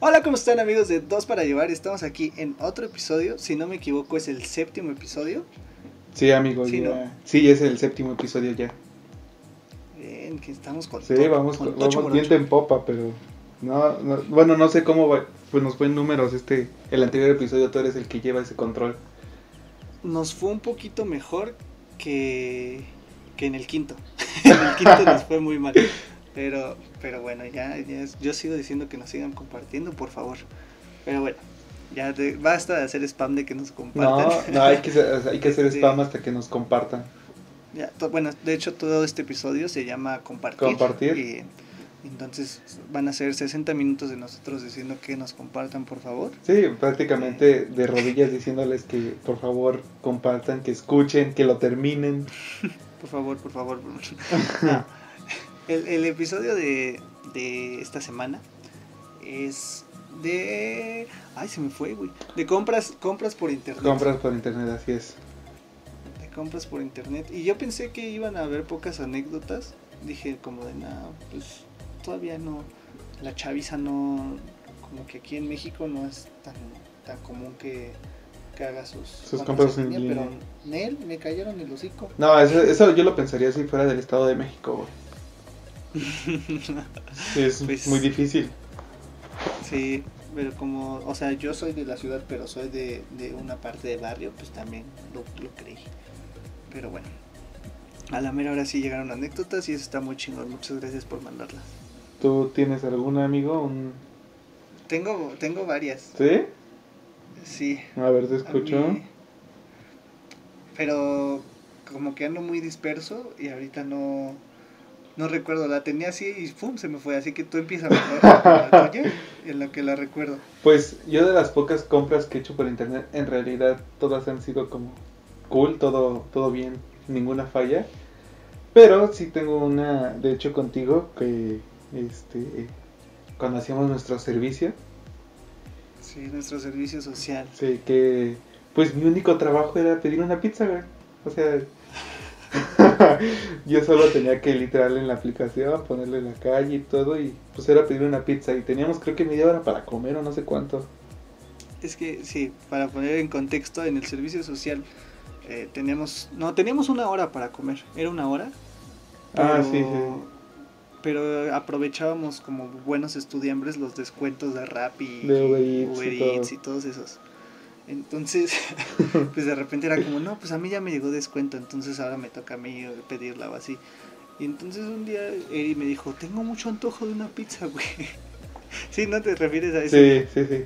Hola, ¿cómo están amigos de Dos para Llevar? Estamos aquí en otro episodio, si no me equivoco es el séptimo episodio. Sí, amigo, Sí, ya- ¿no? sí, es el séptimo episodio ya. Bien, que estamos con Sí, vamos, con vamos tocho viento en popa, pero no, no- bueno, no sé cómo va- pues nos fue en números este, el anterior episodio, tú eres el que lleva ese control. Nos fue un poquito mejor que, que en el quinto. en el quinto nos fue muy mal. Pero, pero bueno, ya, ya yo sigo diciendo que nos sigan compartiendo, por favor. Pero bueno, ya de- basta de hacer spam de que nos compartan. No, no, hay que, hay que hacer Sí. spam hasta que nos compartan. Ya, to- bueno, de hecho todo este episodio se llama compartir. Compartir. Y entonces van a ser 60 minutos de nosotros diciendo que nos compartan, por favor. Sí, prácticamente de rodillas diciéndoles que por favor compartan, que escuchen, que lo terminen. Por favor, por favor. No. El, el episodio de, de esta semana es de... Ay, se me fue, güey. De compras, compras por internet. Compras por internet, así es. De compras por internet. Y yo pensé que iban a haber pocas anécdotas. Dije como de nada, pues todavía no. La chaviza no. Como que aquí en México no es tan, tan común que, que haga sus, Sus compras en línea. Pero Nel, me cayeron el hocico. No, eso, eso yo lo pensaría si fuera del Estado de México, güey. Es Pues- muy difícil. Sí, pero como, o sea, yo soy de la ciudad, pero soy de, de una parte de barrio, pues también lo, lo creí. Pero bueno, a la mera hora sí llegaron anécdotas y eso está muy chingón. Muchas gracias por mandarlas. ¿Tú tienes algún amigo? Un... Tengo, tengo varias, ¿Sí? sí. A ver, te escucho. mí- pero como que ando muy disperso y ahorita no, no recuerdo. La tenía así y ¡pum! se me fue. Así que tú empiezas con la tuya, en lo que la recuerdo. Pues yo de las pocas compras que he hecho por internet, en realidad todas han sido como cool, todo, todo bien, ninguna falla. Pero sí tengo una, de hecho contigo, que este cuando hacíamos nuestro servicio, Sí, nuestro servicio social. sí, que pues mi único trabajo era pedir una pizza, güey. O sea, yo solo tenía que literal en la aplicación ponerle en la calle y todo y pues era pedir una pizza y teníamos creo que media hora para comer o no sé cuánto. Es que sí, para poner en contexto, en el servicio social eh, teníamos, no, teníamos una hora para comer, era una hora. Ah, pero- sí, sí. Pero aprovechábamos como buenos estudiambres los descuentos de Rappi, De Uber Eats Uber y todo. Y todos esos. Entonces, pues de repente era como, no, pues a mí ya me llegó descuento, entonces ahora me toca a mí pedirla o así. Y entonces un día Eri me dijo, tengo mucho antojo de una pizza, güey. Sí, ¿no te refieres a eso? Sí, sí, sí.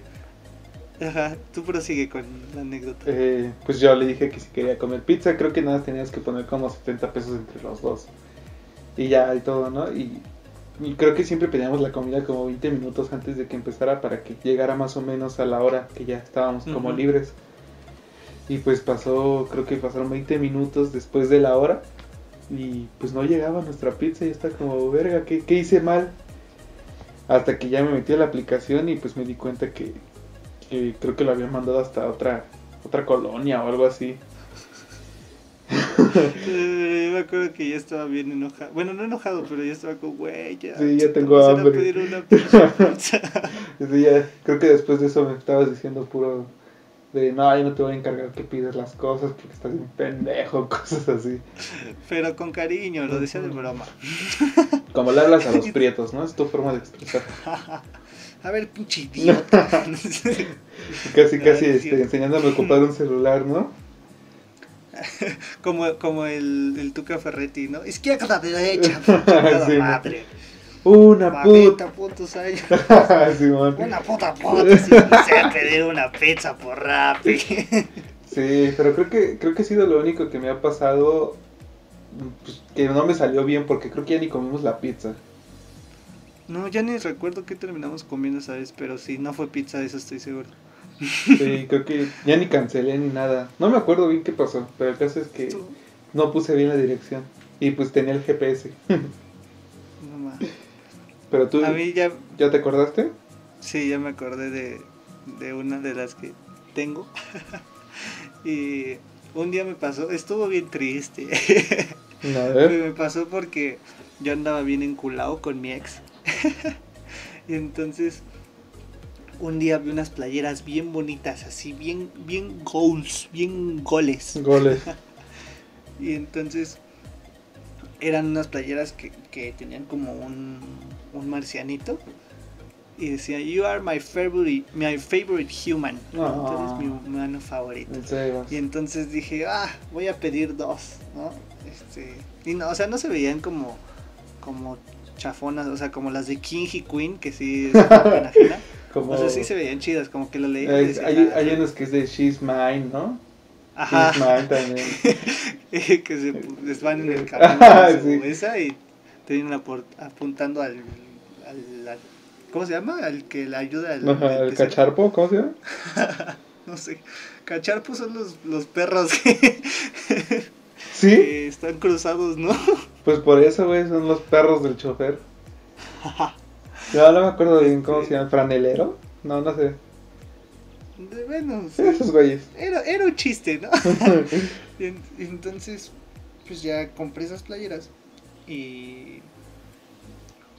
Ajá, tú prosigue con la anécdota. Eh, pues yo le dije que si quería comer pizza, creo que nada tenías que poner como 70 pesos entre los dos. Y ya, y todo, ¿no? Y, y creo que siempre pedíamos la comida como 20 minutos antes de que empezara para que llegara más o menos a la hora que ya estábamos como libres. Y pues pasó, creo que pasaron 20 minutos después de la hora. Y pues no llegaba nuestra pizza y está como, verga, ¿qué, qué hice mal? Hasta que ya me metí a la aplicación y pues me di cuenta que, que creo que lo habían mandado hasta otra, otra colonia o algo así. Eh, me acuerdo que ya estaba bien enojado. Bueno, no enojado, pero ya estaba como, güey, ya. Sí, ya tengo vamos a ir a hambre. pedir una pinche pizza. Desde ya, creo que después de eso me estabas diciendo puro de no, yo no te voy a encargar que pides las cosas porque estás bien pendejo, cosas así. pero con cariño, lo decía de broma. Como le hablas a los prietos, ¿no? Es tu forma de expresar. A ver, pinche idiota. Casi, casi este, sí. enseñándome a ocupar un celular, ¿no? como, como el, el Tuca Ferretti, ¿no? Izquierda, derecha, Sí, madre. Una puta. 40 putos años. Una puta puta. Si quise pedir una pizza por Rappi. Sí, pero creo que creo que ha sido lo único que me ha pasado pues, que no me salió bien porque creo que ya ni comimos la pizza. No, ya ni recuerdo qué terminamos comiendo, ¿sabes? Pero sí, no fue pizza, eso estoy seguro. Sí, creo que ya ni cancelé ni nada. No me acuerdo bien qué pasó, pero el caso es que no puse bien la dirección y pues tenía el GPS. No mames. Pero tú A mí ya, ya te acordaste? sí, ya me acordé de, de una de las que tengo. y un día me pasó, estuvo bien triste. Ver. me pasó porque yo andaba bien enculado con mi ex. y entonces un día vi unas playeras bien bonitas, así, bien, bien goals, bien goles. Goles. Y entonces eran unas playeras que, que tenían como un, un marcianito. Y decía, You are my favorite, my favorite human. Ah. Tú eres mi humano favorito. En. Y entonces dije, ah, voy a pedir dos, ¿no? Este, y no, o sea, no se veían como, como chafonas, o sea, como las de King y Queen, que sí es una pena ajena. Como... O sea, sí se veían chidas, como que lo leí. Hay, "Ah". unos que es de She's Mine, ¿no? Ajá. She's Mine también. que se les van en el camino con su Sí. esa y te vienen apor- apuntando al, al, al- ¿cómo se llama? Al que le ayuda al, Ajá, el cacharpo, ¿cómo se llama? No sé. Cacharpo son los, los perros que, Sí, que están cruzados, ¿no? pues por eso, güey, son los perros del chofer. Yo no me acuerdo bien cómo se llama, franelero. No, no sé. De- Bueno, sí, Esos güeyes. era, era un chiste, ¿no? Y entonces, pues ya compré esas playeras y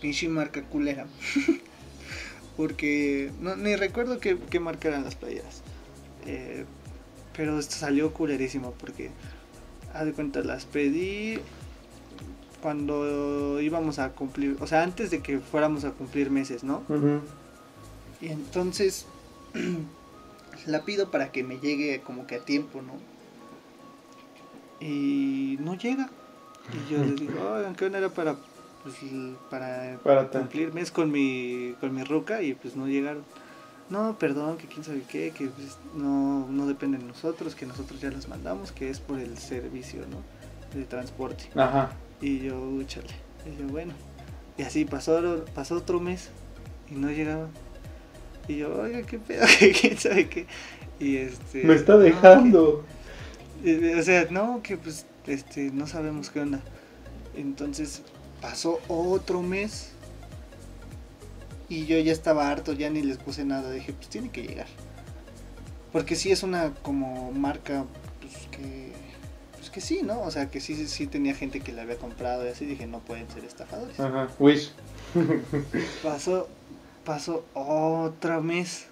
pinche marca culera. Porque no, ni recuerdo qué, qué marca eran las playeras. Eh, pero esto salió culerísimo porque, haz de cuenta, las pedí cuando íbamos a cumplir, o sea, antes de que fuéramos a cumplir meses, ¿no? Ujú. Y entonces la pido para que me llegue como que a tiempo, ¿no? Y no llega. Y yo les digo, oigan, ¿qué era para, pues, para, cumplir mes con mi, con mi ruca? Y pues no llegaron. No, perdón, que quién sabe qué, que pues, no, no depende de nosotros, que nosotros ya las mandamos, que es por el servicio, ¿no? De transporte. Ajá. Y yo, úchale. Y yo, bueno. Y así pasó, pasó otro mes y no llegaba. Y yo, oiga, qué pedo, quién sabe qué. Y este. Me está no, dejando. que- eh, o sea, no, que pues, este, no sabemos qué onda. Entonces pasó otro mes y yo ya estaba harto, ya ni les puse nada. Dije, pues tiene que llegar. Porque sí es una como marca, pues que. Pues que sí, ¿no? O sea, que sí, sí, tenía gente que la había comprado y así. Dije, no pueden ser estafadores. Ajá. Wish. Pasó, pasó otro mes.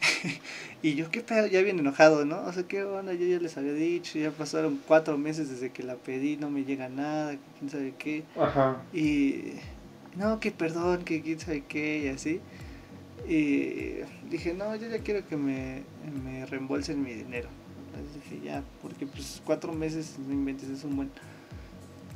y yo, qué pedo, ya bien enojado, ¿no? O sea, qué onda, yo ya les había dicho, ya pasaron cuatro meses desde que la pedí, no me llega nada, quién sabe qué. Ajá. Y, no, que perdón, que quién sabe qué, y así. Y dije, no, yo ya quiero que me, me reembolsen mi dinero. Entonces dije, ya, porque pues cuatro meses, no inventes, es un buen...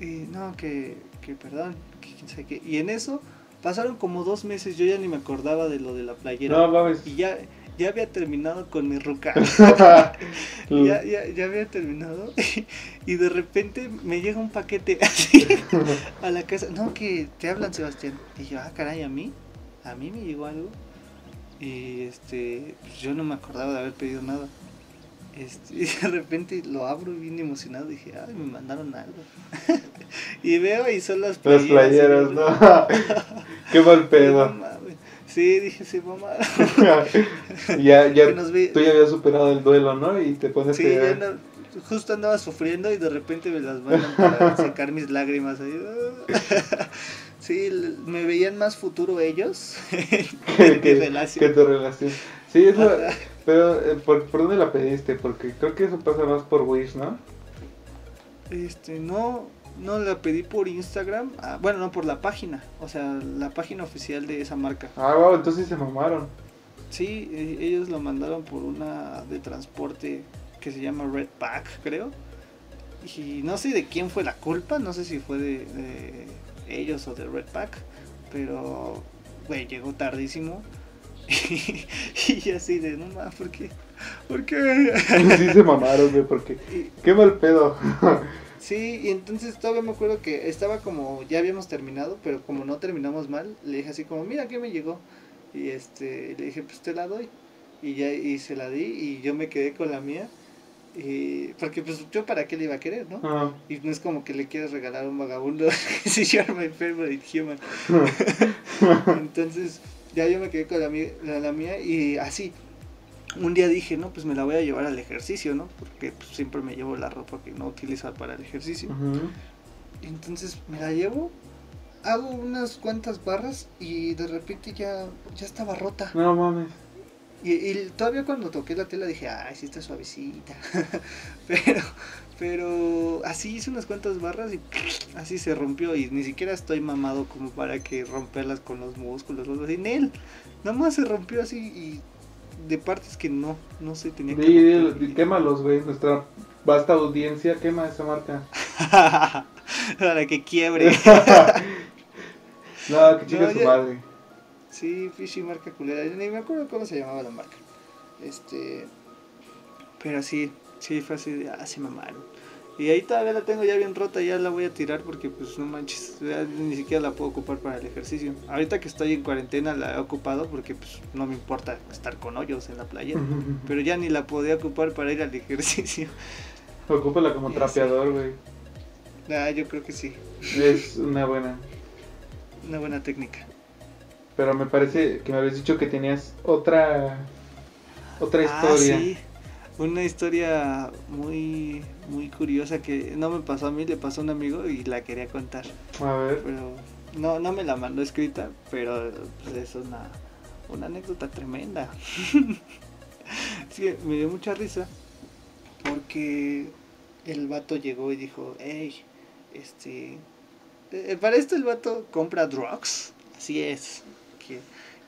Y no, que, que perdón, que quién sabe qué. Y en eso pasaron como dos meses, yo ya ni me acordaba de lo de la playera. No mames. Y ya, ya había terminado con mi ruca. Ya, ya, ya había terminado. Y de repente me llega un paquete así a la casa. No, que te hablan, Sebastián. Y yo, ah, caray, a mí. A mí me llegó algo. Y este, pues yo no me acordaba de haber pedido nada. Este, y de repente lo abro bien emocionado. Dije, ay, me mandaron algo. y veo y son las Las playeras. playeras, y- no. Qué mal pedo. Sí, dije, sí, mamá. ya, ya, Que ve- tú ya habías superado el duelo, ¿no? Y te pones Sí, a yo llorar. andaba- justo andaba sufriendo y de repente me las mandan para secar mis lágrimas. ahí. Sí, me veían más futuro ellos que, que que- relación. que tu relación. Sí, es lo- Ajá. Pero eh, ¿por, ¿por dónde la pediste? Porque creo que eso pasa más por Wish, ¿no? Este, no, no la pedí por Instagram. ah, bueno, no por la página. O sea, la página oficial de esa marca. Ah, wow, entonces se mamaron. Sí, eh, ellos lo mandaron por una de transporte que se llama Red Pack, creo. Y no sé de quién fue la culpa, no sé si fue de, de ellos o de Red Pack, pero, güey, llegó tardísimo. y así de, no más, ¿por qué? ¿Por qué? sí se mamaron, güey, porque qué mal pedo. Sí, y entonces todavía me acuerdo que estaba como, ya habíamos terminado, pero como no terminamos mal, le dije así como, mira que me llegó. Y este, le dije, pues te la doy. Y ya, y se la di, y yo me quedé con la mía. Y, porque pues yo para qué le iba a querer, ¿no? Ah, Y no es como que le quieres regalar a un vagabundo si you're my favorite human. Entonces, ya yo me quedé con la mía, la, la mía y así. Un día dije, no, pues me la voy a llevar al ejercicio, ¿no? Porque pues, siempre me llevo la ropa que no utilizo para el ejercicio. Entonces me la llevo hago unas cuantas barras y de repente ya, ya estaba rota. No mames. Y, y todavía cuando toqué la tela dije, ay, sí está suavecita. pero, pero así hice unas cuantas barras y así se rompió. Y ni siquiera estoy mamado como para que romperlas con los músculos así. En él, nada más se rompió así y de partes que no, no se tenía que di- quémalos, güey. Nuestra vasta audiencia quema esa marca. para que quiebre. no, que chica No, su madre. Sí, Fishy marca culera. Ni me acuerdo cómo se llamaba la marca. Este. Pero sí, sí, fue así de. Ah, se mamaron. Y ahí todavía la tengo ya bien rota, ya la voy a tirar porque, pues, no manches, ya ni siquiera la puedo ocupar para el ejercicio. Ahorita que estoy en cuarentena la he ocupado porque, pues, no me importa estar con hoyos en la playa. Pero ya ni la podía ocupar para ir al ejercicio. Ocúpala como Ya trapeador, güey. Ah, yo creo que sí. Es una buena. Una buena técnica. Pero me parece que me habías dicho que tenías otra otra Ah, historia. sí. Una historia muy, muy curiosa que no me pasó a mí, le pasó a un amigo y la quería contar. A ver. Pero no, no me la mandó escrita, pero pues, es una, una anécdota tremenda. sí, me dio mucha risa porque el vato llegó y dijo, hey, este, eh, para esto el vato compra drugs, así es, que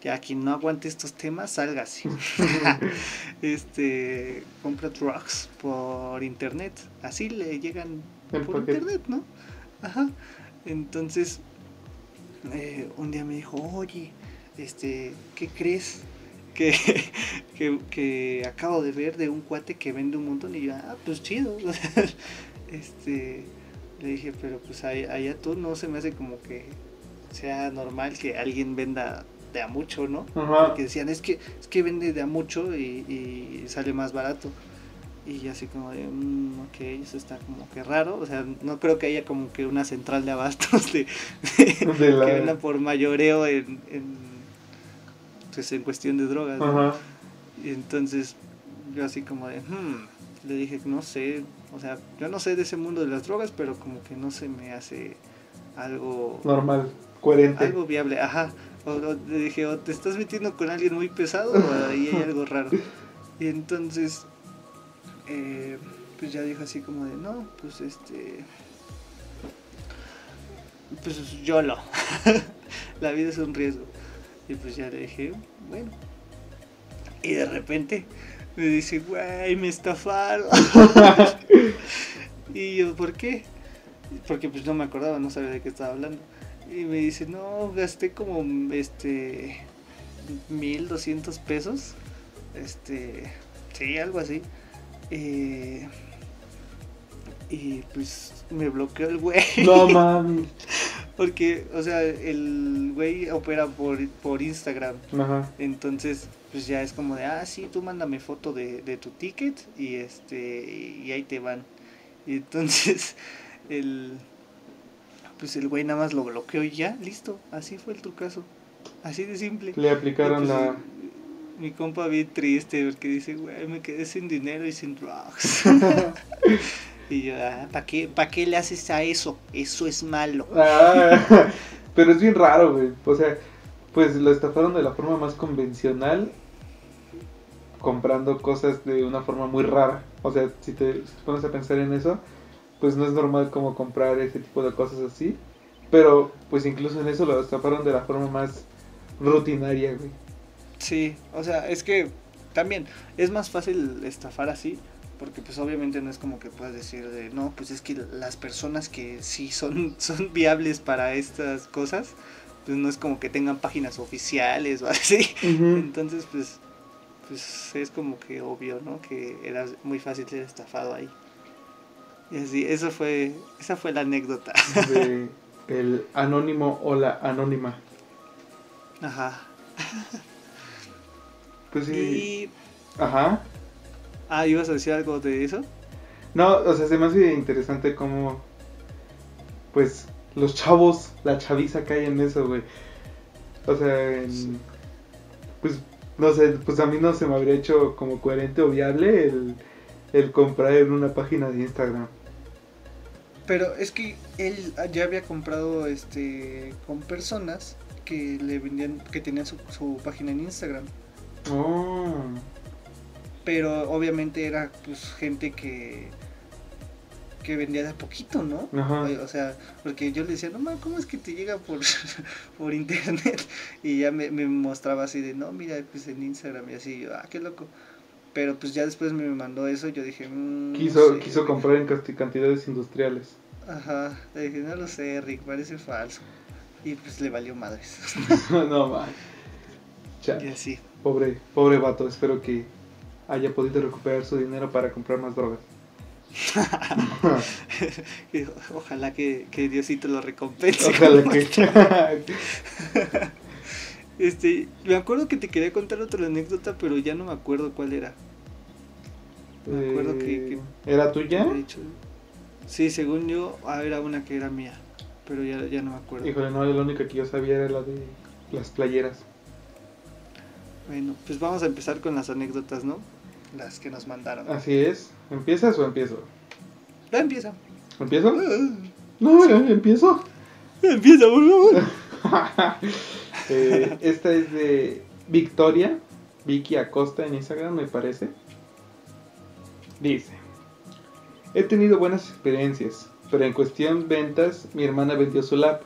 ya quien no aguante estos temas, sálgase. este, compra drugs por internet, así le llegan El por paquete. internet, ¿no? Ajá. Entonces, eh, un día me dijo, oye, este, ¿qué crees? Que, que, que acabo de ver de un cuate que vende un montón y yo, ah, pues chido. este, le dije, pero pues allá, allá tú no se me hace como que sea normal que alguien venda de a mucho, ¿no? Ajá. Porque decían, es que, es que vende de a mucho y, y sale más barato. Y así como de, "Mm, ok, eso está como que raro. O sea, no creo que haya como que una central de abastos de, De la- que vendan por mayoreo en, en, pues en cuestión de drogas. Y entonces yo así como de, "Hmm", le dije, no sé, o sea, yo no sé de ese mundo de las drogas, pero como que no se me hace algo Normal, coherente. algo viable, ajá. O, o dije, o te estás metiendo con alguien muy pesado o ahí hay algo raro. Y entonces, eh, pues ya dijo así como de, no, pues este, pues YOLO. La vida es un riesgo. Y pues ya le dije, bueno. Y de repente me dice, güey, me estafaron. y yo, ¿por qué? Porque pues no me acordaba, no sabía de qué estaba hablando. Y me dice, no, gasté como este mil doscientos pesos. Este, sí, algo así. Eh, y pues me bloqueó el güey. No mames. Porque, o sea, el güey opera por, por Instagram. Ajá. Entonces, pues ya es como de, ah, sí, tú mándame foto de, de tu ticket y este y ahí te van. Y entonces, el pues el güey nada más lo bloqueó y ya, listo, así fue el trucazo. Así de simple. Le aplicaron pues, la. Mi compa bien triste porque dice, güey, me quedé sin dinero y sin drugs. y yo, ah, ¿para qué, ¿para qué le haces a eso? Eso es malo. Ah, pero es bien raro, güey. O sea, pues lo estafaron de la forma más convencional, comprando cosas de una forma muy rara. O sea, si te, si te pones a pensar en eso, pues no es normal como comprar ese tipo de cosas así. Pero, pues incluso en eso lo estafaron de la forma más rutinaria, güey. Sí, o sea, es que también es más fácil estafar así, porque pues obviamente no es como que puedas decir de, no, pues es que las personas que sí son, son viables para estas cosas, pues no es como que tengan páginas oficiales o así. Entonces, pues, pues es como que obvio, ¿no? Que era muy fácil ser estafado ahí. Y así, eso fue, esa fue la anécdota. De el anónimo o la anónima. Ajá. Pues sí. Y, Ajá. ah, ¿ibas a decir algo de eso? No, o sea, se me hace interesante cómo, pues, los chavos, la chaviza cae en eso, güey. O sea, en- pues, no sé, pues a mí no se me habría hecho como coherente o viable el, el comprar en una página de Instagram. Pero es que él ya había comprado este con personas que le vendían, que tenían su, su página en Instagram. Oh. Pero obviamente era pues gente que que vendía de a poquito, ¿no? Ajá. O, o sea, porque yo le decía, no mames, ¿cómo es que te llega por, por internet? Y ya me, me mostraba así de, no, mira, pues en Instagram y así, yo, ah, qué loco. Pero pues ya después me mandó eso y yo dije, mm, no Quiso, sé, quiso comprar en cantidades industriales. Ajá, le dije, no lo sé, Rick, parece falso. Y pues le valió madres. no, man. Chale. y así. Pobre, pobre vato, espero que haya podido recuperar su dinero para comprar más drogas. Ojalá que, que Diosito lo recompense. Ojalá que... Este, me acuerdo que te quería contar otra anécdota, pero ya no me acuerdo cuál era. Me acuerdo que- Eh, ¿Era tuya? De hecho, sí, según yo, ah, era una que era mía, pero ya, ya no me acuerdo. Híjole, no, la única que yo sabía era la de las playeras. Bueno, pues vamos a empezar con las anécdotas, ¿no? Las que nos mandaron. Así es. ¿Empiezas o empiezo? Ya empieza. ¿Empiezo? No, ya empiezo. Empieza, por favor. Eh, esta es de Victoria, Vicky Acosta en Instagram, me parece. Dice: He tenido buenas experiencias, pero en cuestión ventas, mi hermana vendió su lap.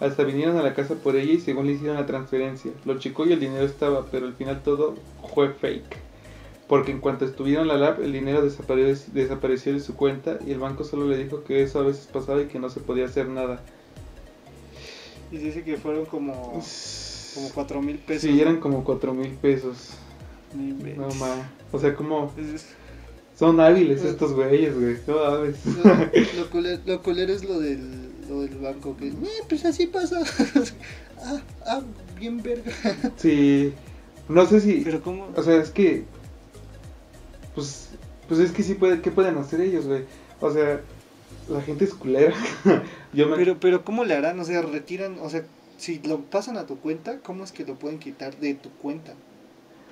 Hasta vinieron a la casa por ella y según le hicieron la transferencia. Lo chicó y el dinero estaba, pero al final todo fue fake. Porque en cuanto estuvieron la lap, el dinero desapareció, desapareció de su cuenta y el banco solo le dijo que eso a veces pasaba y que no se podía hacer nada. Y dice que fueron como, como cuatro mil pesos. Sí, eran como cuatro mil pesos. No mames. O sea, como son hábiles estos güeyes, güey. No mames. Lo, lo culero, lo culero es lo del, lo del banco, que, eh, pues así pasa. ah, ah, bien verga. Sí. No sé si. Pero cómo... O sea, es que. Pues. Pues es que sí puede. ¿Qué pueden hacer ellos, güey? O sea, la gente es culera. Yo me. Pero, pero ¿cómo le harán? O sea, retiran, o sea, si lo pasan a tu cuenta, ¿cómo es que lo pueden quitar de tu cuenta?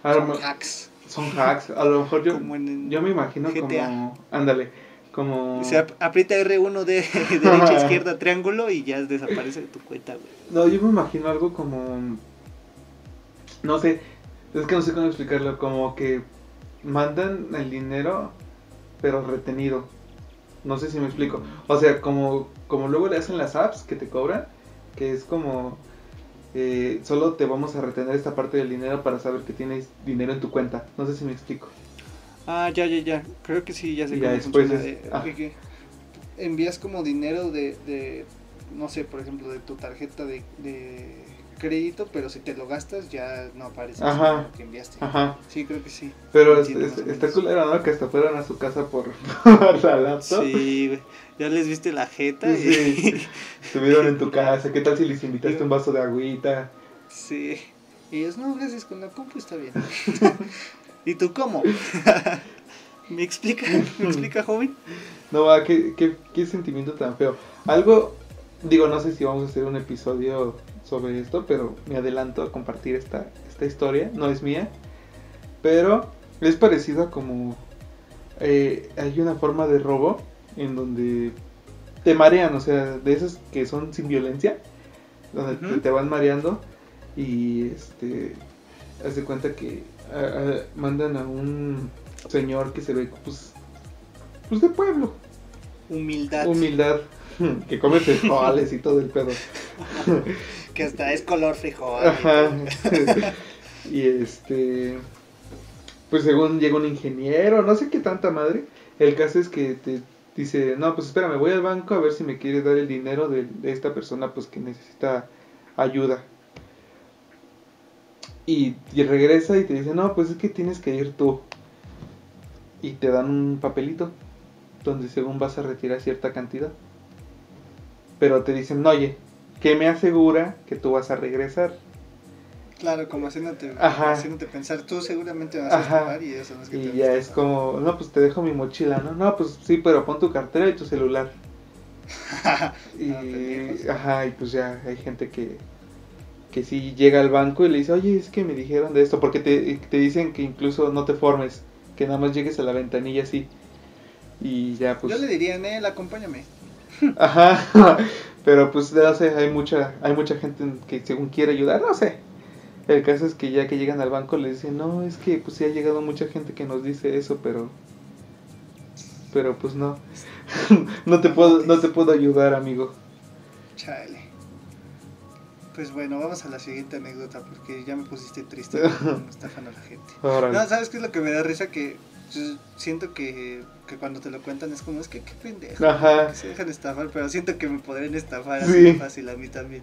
a Son hacks. son hacks. A lo mejor yo. como en... Yo me imagino GTA. como. Ándale. Como. O sea, aprieta R1 de derecha, izquierda, triángulo y ya desaparece de tu cuenta, güey. No, yo me imagino algo como. No sé, es que no sé cómo explicarlo. Como que mandan el dinero, pero retenido. No sé si me explico. O sea, como, como luego le hacen las apps que te cobran, que es como. eh, solo te vamos a retener esta parte del dinero para saber que tienes dinero en tu cuenta. No sé si me explico. Ah, ya, ya, ya. Creo que sí, ya sé ya después es- eh, ah. que- que envías como dinero de, de, no sé, por ejemplo, de tu tarjeta de, de crédito, pero si te lo gastas ya no aparece dinero que enviaste. Ajá. Sí, creo que sí. Pero es- es- está culero, ¿no? Que hasta fueran a su casa por, por la laptop. Sí, güey. Ya les viste la jeta. y- Sí. Estuvieron en tu casa. ¿Qué tal si les invitaste un vaso de agüita? Sí. Y ellos, no, gracias, con la compu está bien. ¿Y tú cómo? ¿Me explica? ¿Me explica, joven? No, va, qué, qué, qué sentimiento tan feo. Algo, digo, no sé si vamos a hacer un episodio sobre esto, pero me adelanto a compartir esta, esta historia. No es mía, pero es parecido a como eh, hay una forma de robo en donde te marean, o sea, de esas que son sin violencia, donde te- van mareando y este, haz de cuenta que mandan a un señor que se ve pues, pues de pueblo, Humildad. humildad, que come frijoles y todo el pedo. Que hasta es color frijol. Y este. Pues según llega un ingeniero, no sé qué tanta madre. El caso es que te dice, no, pues espérame, voy al banco a ver si me quiere dar el dinero de, esta persona pues que necesita ayuda. Y, y regresa y te dice, no, pues es que tienes que ir tú. Y te dan un papelito donde según vas a retirar cierta cantidad. Pero te dicen, oye, que me asegura que tú vas a regresar. Claro, como haciéndote, Ajá. haciéndote pensar, tú seguramente vas a escapar y eso no es que te Y vas ya es como, no, pues te dejo mi mochila, ¿no? No, pues sí, pero pon tu cartera y tu celular. Y, ajá, y pues ya hay gente que, que sí llega al banco y le dice, oye, es que me dijeron de esto, porque te, te dicen que incluso no te formes, que nada más llegues a la ventanilla así. Y ya pues... Yo le diría, Nel, acompáñame. Ajá, pero pues no sé, hay mucha, hay mucha gente que según quiere ayudar, no sé. El caso es que ya que llegan al banco les dicen, no, es que pues sí ha llegado mucha gente que nos dice eso, pero... Pero pues no. no te puedo, no te puedo ayudar, amigo. Chale. Pues bueno, vamos a la siguiente anécdota porque ya me pusiste triste. me estafan a la gente. Órale. No, ¿sabes qué es lo que me da risa? Que siento que, que cuando te lo cuentan es como, es que qué pendejo. Ajá. que se dejan estafar, pero siento que me podrían estafar Sí. así fácil a mí también.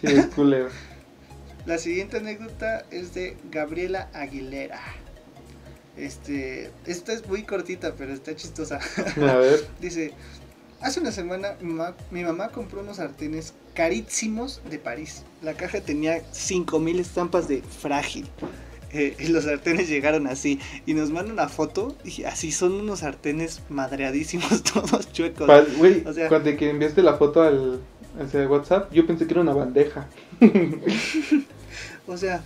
Sí, es culero. La siguiente anécdota es de Gabriela Aguilera. Este, esta es muy cortita, pero está chistosa. A ver. Dice, hace una semana mi mamá, mi mamá compró unos sartenes carísimos de París. La caja tenía 5000 estampas de frágil. Eh, y los sartenes llegaron así. Y nos manda una foto. Y así son unos sartenes madreadísimos, todos chuecos. Pa- Güey, O sea- cuando que enviaste la foto al, al WhatsApp, yo pensé que era una bandeja. O sea,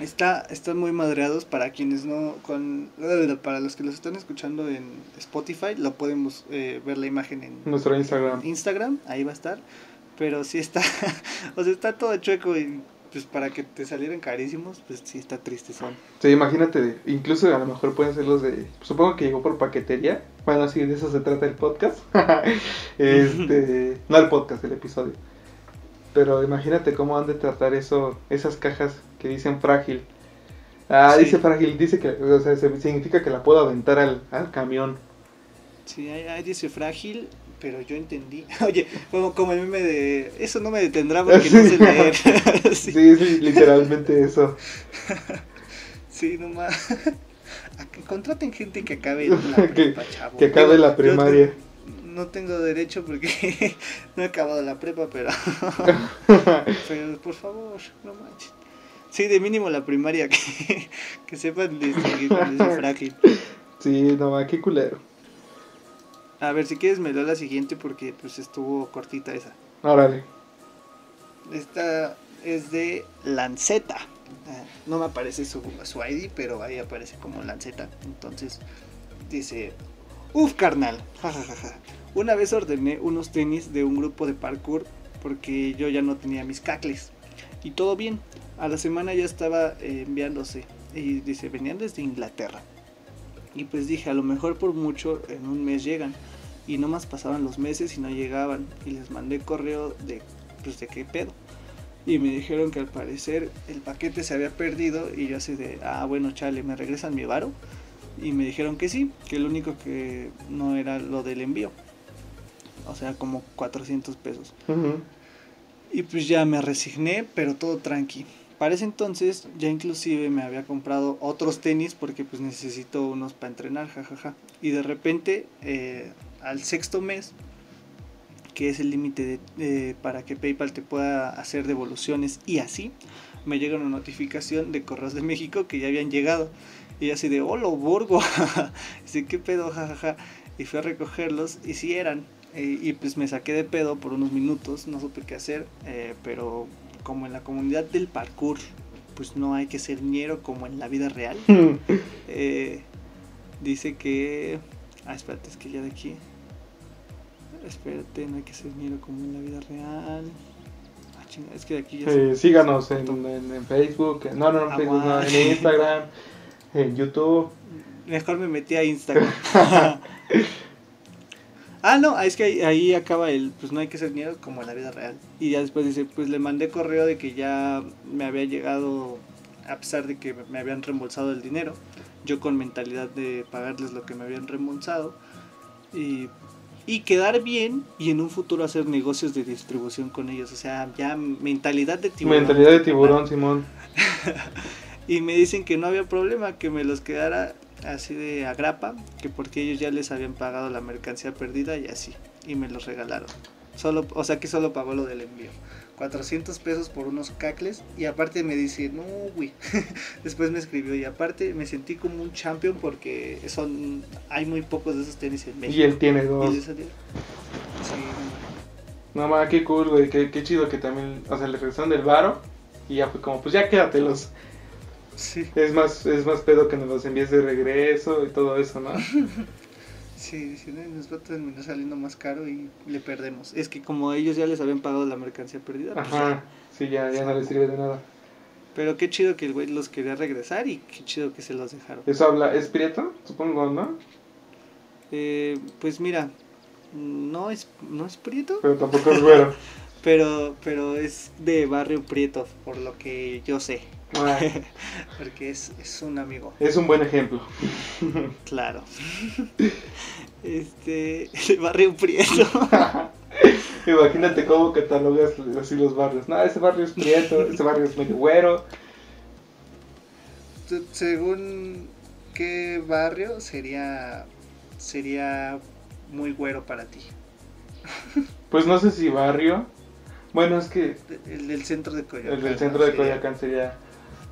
está, están muy madreados para quienes no, con, para los que los están escuchando en Spotify, lo podemos eh, ver la imagen en Nuestro Instagram. Instagram, ahí va a estar, pero sí está, o sea, está todo chueco y pues para que te salieran carísimos, pues sí está triste son. Sí, imagínate, incluso a lo mejor pueden ser los de. Supongo que llegó por paquetería. Bueno, sí, de eso se trata el podcast. este. No el podcast, el episodio. Pero imagínate cómo han de tratar eso, esas cajas que dicen frágil. Ah, Sí. dice frágil, dice que, o sea, se- significa que la puedo aventar al, al camión. Sí, ahí, ahí dice frágil, pero yo entendí. Oye, como, como el meme de, eso no me detendrá porque no sé leer. Sí, sí, sí, literalmente eso. sí, no más. Contraten gente que acabe la Que- prepa, chavo. Que acabe la primaria. No tengo derecho porque no he acabado la prepa, pero, pero por favor, no manches. Sí, de mínimo la primaria, que, que sepan distinguir cuando es frágil. Sí, no, qué culero. A ver, si quieres me leo la siguiente porque pues estuvo cortita esa. Órale. Esta es de Lanceta. Ah, No me aparece su, su ID, pero ahí aparece como Lanceta. Entonces dice: Uf, carnal. jajajaja. Una vez ordené unos tenis de un grupo de parkour porque yo ya no tenía mis cacles. Y todo bien. A la semana ya estaba eh, enviándose. Y dice: Venían desde Inglaterra. Y pues dije: A lo mejor por mucho en un mes llegan. Y nomás pasaban los meses y no llegaban. Y les mandé correo de pues de qué pedo. Y me dijeron que al parecer el paquete se había perdido y yo así de, ah, bueno, chale, ¿me regresan mi varo? Y me dijeron que sí, que lo único que no era lo del envío. O sea, como 400 pesos. Y pues ya me resigné, pero todo tranqui. Para ese entonces ya inclusive me había comprado otros tenis porque pues necesito unos para entrenar, jajaja. Y de repente, eh, al sexto mes, que es el límite para que PayPal te pueda hacer devoluciones y así, me llega una notificación de Correos de México que ya habían llegado. Y así de, hola, Borgo. Dice, ¿qué pedo? jajaja. Y fui a recogerlos y sí eran. Eh, y pues me saqué de pedo por unos minutos, no supe qué hacer, eh, pero como en la comunidad del parkour, pues no hay que ser ñero como en la vida real. Eh, dice que... Ah, espérate, es que ya de aquí... Espérate, no hay que ser ñero como en la vida real. Ah, chinga, es que de aquí ya... se- Eh, síganos en, en- en Facebook, no, no, en Ah, Facebook, no, en Instagram, en YouTube. Mejor me metí a Instagram. ah, no, es que ahí, ahí acaba el, pues no hay que ser ñero como en la vida real. Y ya después dice, pues le mandé correo de que ya me había llegado, a pesar de que me habían reembolsado el dinero, yo con mentalidad de pagarles lo que me habían reembolsado. Y, y quedar bien y en un futuro hacer negocios de distribución con ellos. O sea, ya mentalidad de tiburón. Mentalidad de tiburón, Simón. Y me dicen que no había problema, que me los quedara así de agrapa, que porque ellos ya les habían pagado la mercancía perdida y así, y me los regalaron. Solo, o sea que solo pagó lo del envío. 400 pesos por unos cacles y aparte me dice, no, güey. Después me escribió y aparte me sentí como un champion porque son hay muy pocos de esos tenis en México. Y él tiene Y dos. salió- Sí, no, más, qué cool, güey, qué, qué chido que también, o sea, le regresaron del varo y ya fue como, pues ya quédatelos. Sí. Es más, es más pedo que nos los envíes de regreso y todo eso, ¿no? Sí, sí, nos va a terminar saliendo más caro y le perdemos. Es que como ellos ya les habían pagado la mercancía perdida. Pues Ajá, sí, ya, ya no les sirve de nada. Pero qué chido que el güey los quería regresar y qué chido que se los dejaron. ¿Eso habla, es prieto? Supongo, ¿no? Eh, pues mira, no es, no es prieto. Pero tampoco es güero. pero, pero es de barrio prieto, por lo que yo sé. Ah, Porque es, es un amigo. es un buen ejemplo. Claro. Este, de barrio prieto. Imagínate cómo catalogas así los barrios. No, ese barrio es prieto, ese barrio es medio güero. Según qué barrio sería sería muy güero para ti. Pues no sé si barrio. Bueno, es que El del centro de Coyoacán. el del centro de sería- Coyoacán sería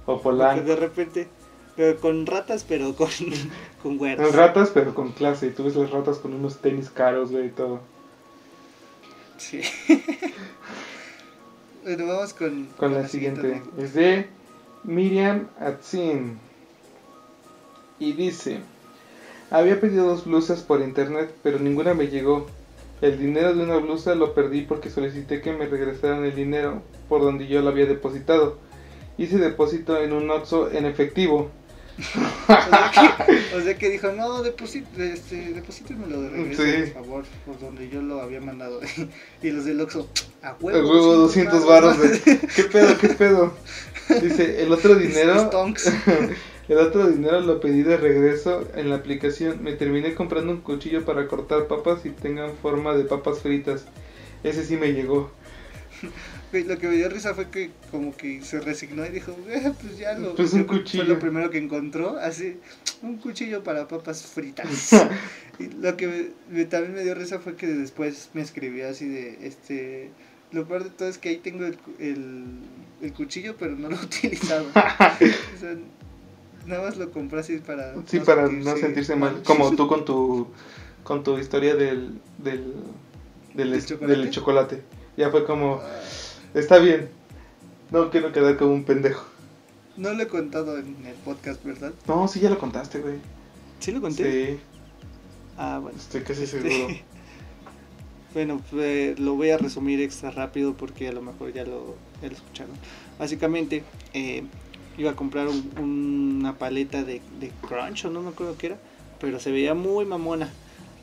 o porque de repente, pero con ratas, pero con, con güeros. Ratas, pero con clase. Y tú ves las ratas con unos tenis caros, güey, y todo. Sí. bueno, vamos con, Con la siguiente. Es de Miriam Atzin. Y dice: Había pedido dos blusas por internet, pero ninguna me llegó. El dinero de una blusa lo perdí porque solicité que me regresaran el dinero por donde yo lo había depositado. Hice depósito en un Oxxo en efectivo. O sea, que, dijo, no, deposit, este, de regreso, Sí. por favor, por donde yo lo había mandado. y los del Oxxo, a huevo, huevo 200 varos. güey. ¿Qué pedo? ¿Qué pedo? Dice: El otro dinero. El otro dinero lo pedí de regreso en la aplicación. Me terminé comprando un cuchillo para cortar papas y tengan forma de papas fritas. Ese sí me llegó. Lo que me dio risa fue que como que se resignó y dijo, "Eh, pues ya lo... Pues un cuchillo. Fue lo primero que encontró, así, un cuchillo para papas fritas. y lo que me- me- también me dio risa fue que después me escribió así de, este... Lo peor de todo es que ahí tengo el, el, el cuchillo, pero no lo he utilizado. o sea, nada más lo compré así para... Sí, para no sentirse mal. Como tú con tu con tu historia del del del, ¿Del es- chocolate? del chocolate. Ya fue como está bien. No quiero quedar como un pendejo. No lo he contado en el podcast, ¿verdad? No, sí ya lo contaste, güey. ¿Sí lo conté? Sí, Ah, bueno. estoy casi Este, seguro. Bueno, pues, lo voy a resumir extra rápido porque a lo mejor ya lo, ya lo escucharon. Básicamente, eh, iba a comprar un- una paleta de, de Crunch o no me acuerdo qué era, pero se veía muy mamona.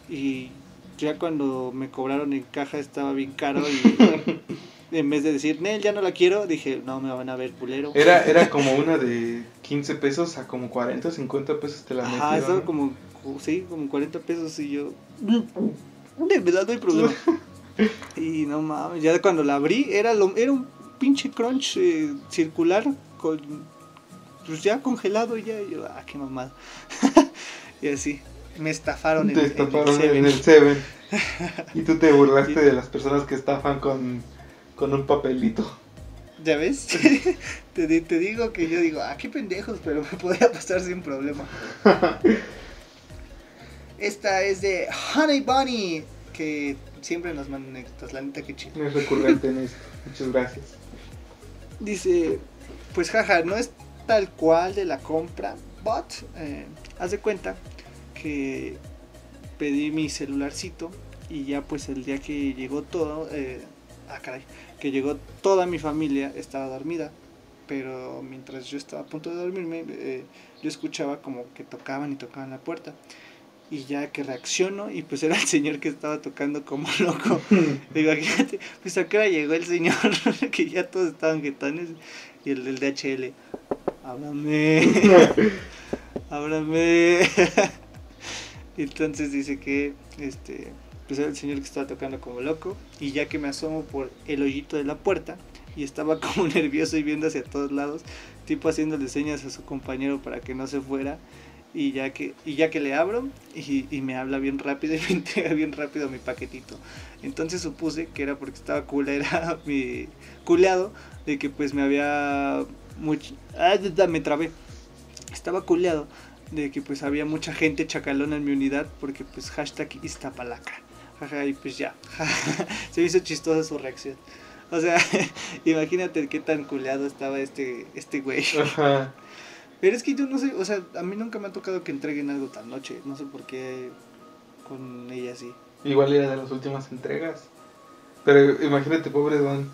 Y ya cuando me cobraron en caja estaba bien caro y en vez de decir, Nel, ya no la quiero, dije, no, me van a ver culero. Era era como una de 15 pesos a como 40 o 50 pesos te la metieron, estaba ¿no? como, sí, como 40 pesos y yo, de verdad no hay problema. y no mames, ya cuando la abrí era, lo, era un pinche crunch eh, circular con, pues ya congelado y ya, y yo, ah, qué mamada. y así, me estafaron en, Te en el estafaron Seven. en el Seven. Y tú te burlaste de las personas que estafan con, con un papelito. ¿Ya ves? te, di- te digo que yo digo, ah, qué pendejos, pero me podría pasar sin problema. Esta es de Honey Bunny, que siempre nos mandan anécdotas, la neta que chido. No es recurrente en esto. Muchas gracias. Dice, pues jaja, no es tal cual de la compra, but eh, haz de cuenta que pedí mi celularcito y ya pues el día que llegó todo, eh, ah caray, que llegó toda mi familia estaba dormida, pero mientras yo estaba a punto de dormirme, eh, yo escuchaba como que tocaban y tocaban la puerta. Y ya que reacciono y pues era el señor que estaba tocando como loco. Imagínate, pues a qué hora llegó el señor, que ya todos estaban jetones, y el del DHL, háblame, háblame. Entonces dice que este era el señor que estaba tocando como loco, y ya que me asomo por el hoyito de la puerta, y estaba como nervioso y viendo hacia todos lados, tipo haciéndole señas a su compañero para que no se fuera. Y ya que, y ya que le abro y, me habla bien rápido y me entrega bien rápido mi paquetito. Entonces supuse que era porque estaba culera mi culeado de que pues me había much... ah, me trabé. Estaba culeado de que pues había mucha gente chacalona en mi unidad porque pues hashtag Iztapalacra. Jaja, y pues ya. Se hizo chistosa su reacción. O sea, imagínate qué tan culeado estaba este, este güey. Ajá. Pero es que yo no sé, o sea, a mí nunca me ha tocado que entreguen algo tan noche. No sé por qué con ella sí. Igual era de las últimas entregas. Pero imagínate, pobre Don,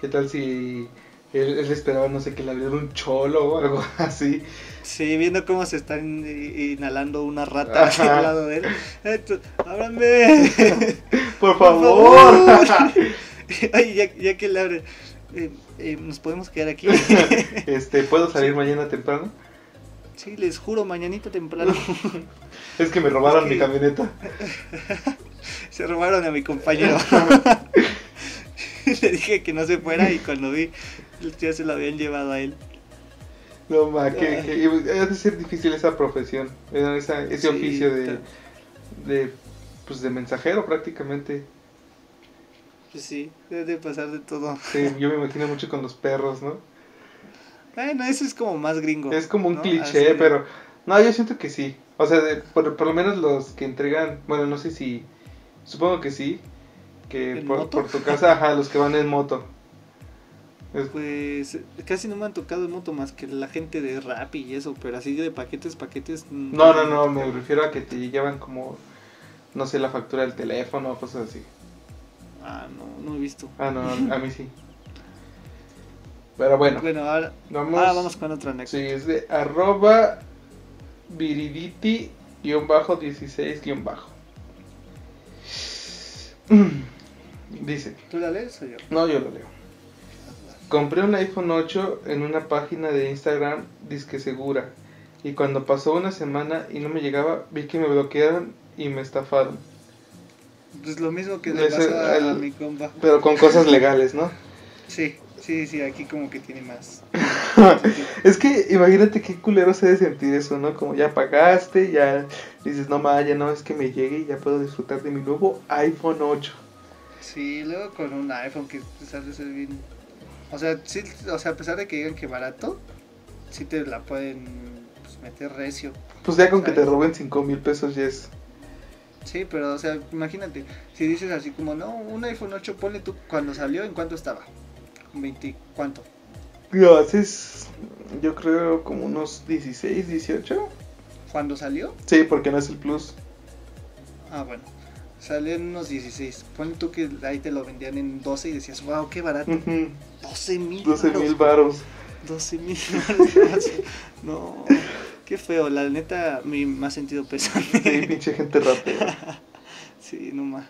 ¿qué tal si él, él esperaba, no sé, que le abriera un cholo o algo así? Sí, viendo cómo se están inhalando una rata Ajá. al lado de él. Eh, ¡Ábrame! Por Por favor. Ay, ya, ya que le abre. eh, eh, ¿Nos podemos quedar aquí? este, ¿puedo salir mañana temprano? sí, les juro, mañanita temprano. Es que me robaron Es mi camioneta. Se robaron a mi compañero. Le dije que no se fuera y cuando vi, ya se lo habían llevado a él. No, ma, que, que ha de ser difícil esa profesión, esa- ese Sí, oficio de, de, pues de mensajero prácticamente. Pues sí, debe de pasar de todo. Sí, yo me imagino mucho con los perros, ¿no? Bueno, eso es como más gringo. Es como un ¿no? cliché, Así- pero no, yo siento que sí. O sea, de- por, por lo menos los que entregan, bueno, no sé si, supongo que sí, que ¿En por, por tu casa, ajá, los que van en moto. Es- Pues casi no me han tocado en moto más que la gente de rap y eso, pero así de paquetes, paquetes. no, no, no, me refiero a que te llevan como, no sé, la factura del teléfono o cosas así. Ah, no, no he visto. Ah, no, a mí sí. Pero bueno, Bueno, ahora vamos. ahora vamos con otra anécdota. Sí, es de arroba viriditi guion bajo 16 guion bajo. Dice, ¿Tú la lees o yo? no, yo lo leo. Compré un iPhone 8 en una página de Instagram disque segura. Y cuando pasó una semana y no me llegaba, vi que me bloquearon y me estafaron. Pues lo mismo que le Ese, pasa a mi compa. Pero con cosas legales, ¿no? Sí, sí, sí, aquí como que tiene más. Es que imagínate qué culero se debe sentir eso, ¿no? Como ya pagaste, ya dices, no ma, ya no es que me llegue y ya puedo disfrutar de mi nuevo iPhone 8. Sí, luego con un iPhone que de ser bien... O sea, sí, o sea, a pesar de que digan que barato, sí te la pueden pues, meter recio. Pues ya con que te roben 5 mil pesos ya es. Sí, pero o sea, imagínate, si dices así como, no, un iPhone 8, ponle tú, cuando salió, ¿en cuánto estaba? 20, ¿cuánto? Lo haces, yo creo, como unos 16, 18. ¿Cuándo salió? Sí, porque no es el plus. Ah, bueno, salió en unos 16. Ponle tú que ahí te lo vendían en 12 y decías, wow, qué barato. Ujú, 12 mil. 12 mil varos. 12 mil. no, qué feo, la neta me, me ha sentido pesado. Sí, pinche gente rápida. Sí, no más.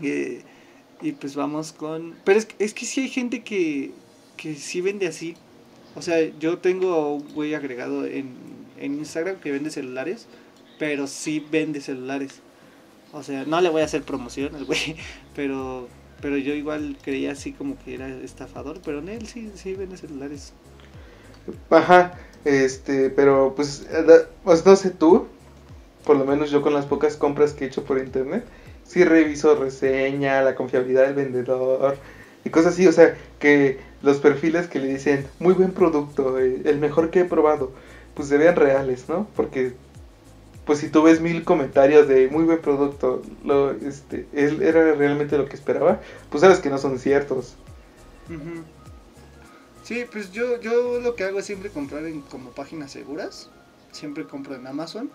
Eh, y pues vamos con... Pero es, que- es que sí hay gente que, que sí vende así. O sea, yo tengo un güey agregado en, en Instagram que vende celulares, pero sí vende celulares. O sea, no le voy a hacer promoción al güey, pero, pero yo igual creía así como que era estafador, pero en él sí, sí vende celulares. Ajá, este, pero pues, eh, pues no sé tú, por lo menos yo con las pocas compras que he hecho por internet, sí reviso reseña, la confiabilidad del vendedor y cosas así, o sea, que los perfiles que le dicen muy buen producto, eh, el mejor que he probado, pues se vean reales, ¿no? Porque pues si tú ves mil comentarios de muy buen producto, lo, este, él era realmente lo que esperaba, pues sabes que no son ciertos. Sí, pues yo, yo lo que hago es siempre comprar en como páginas seguras. Siempre compro en Amazon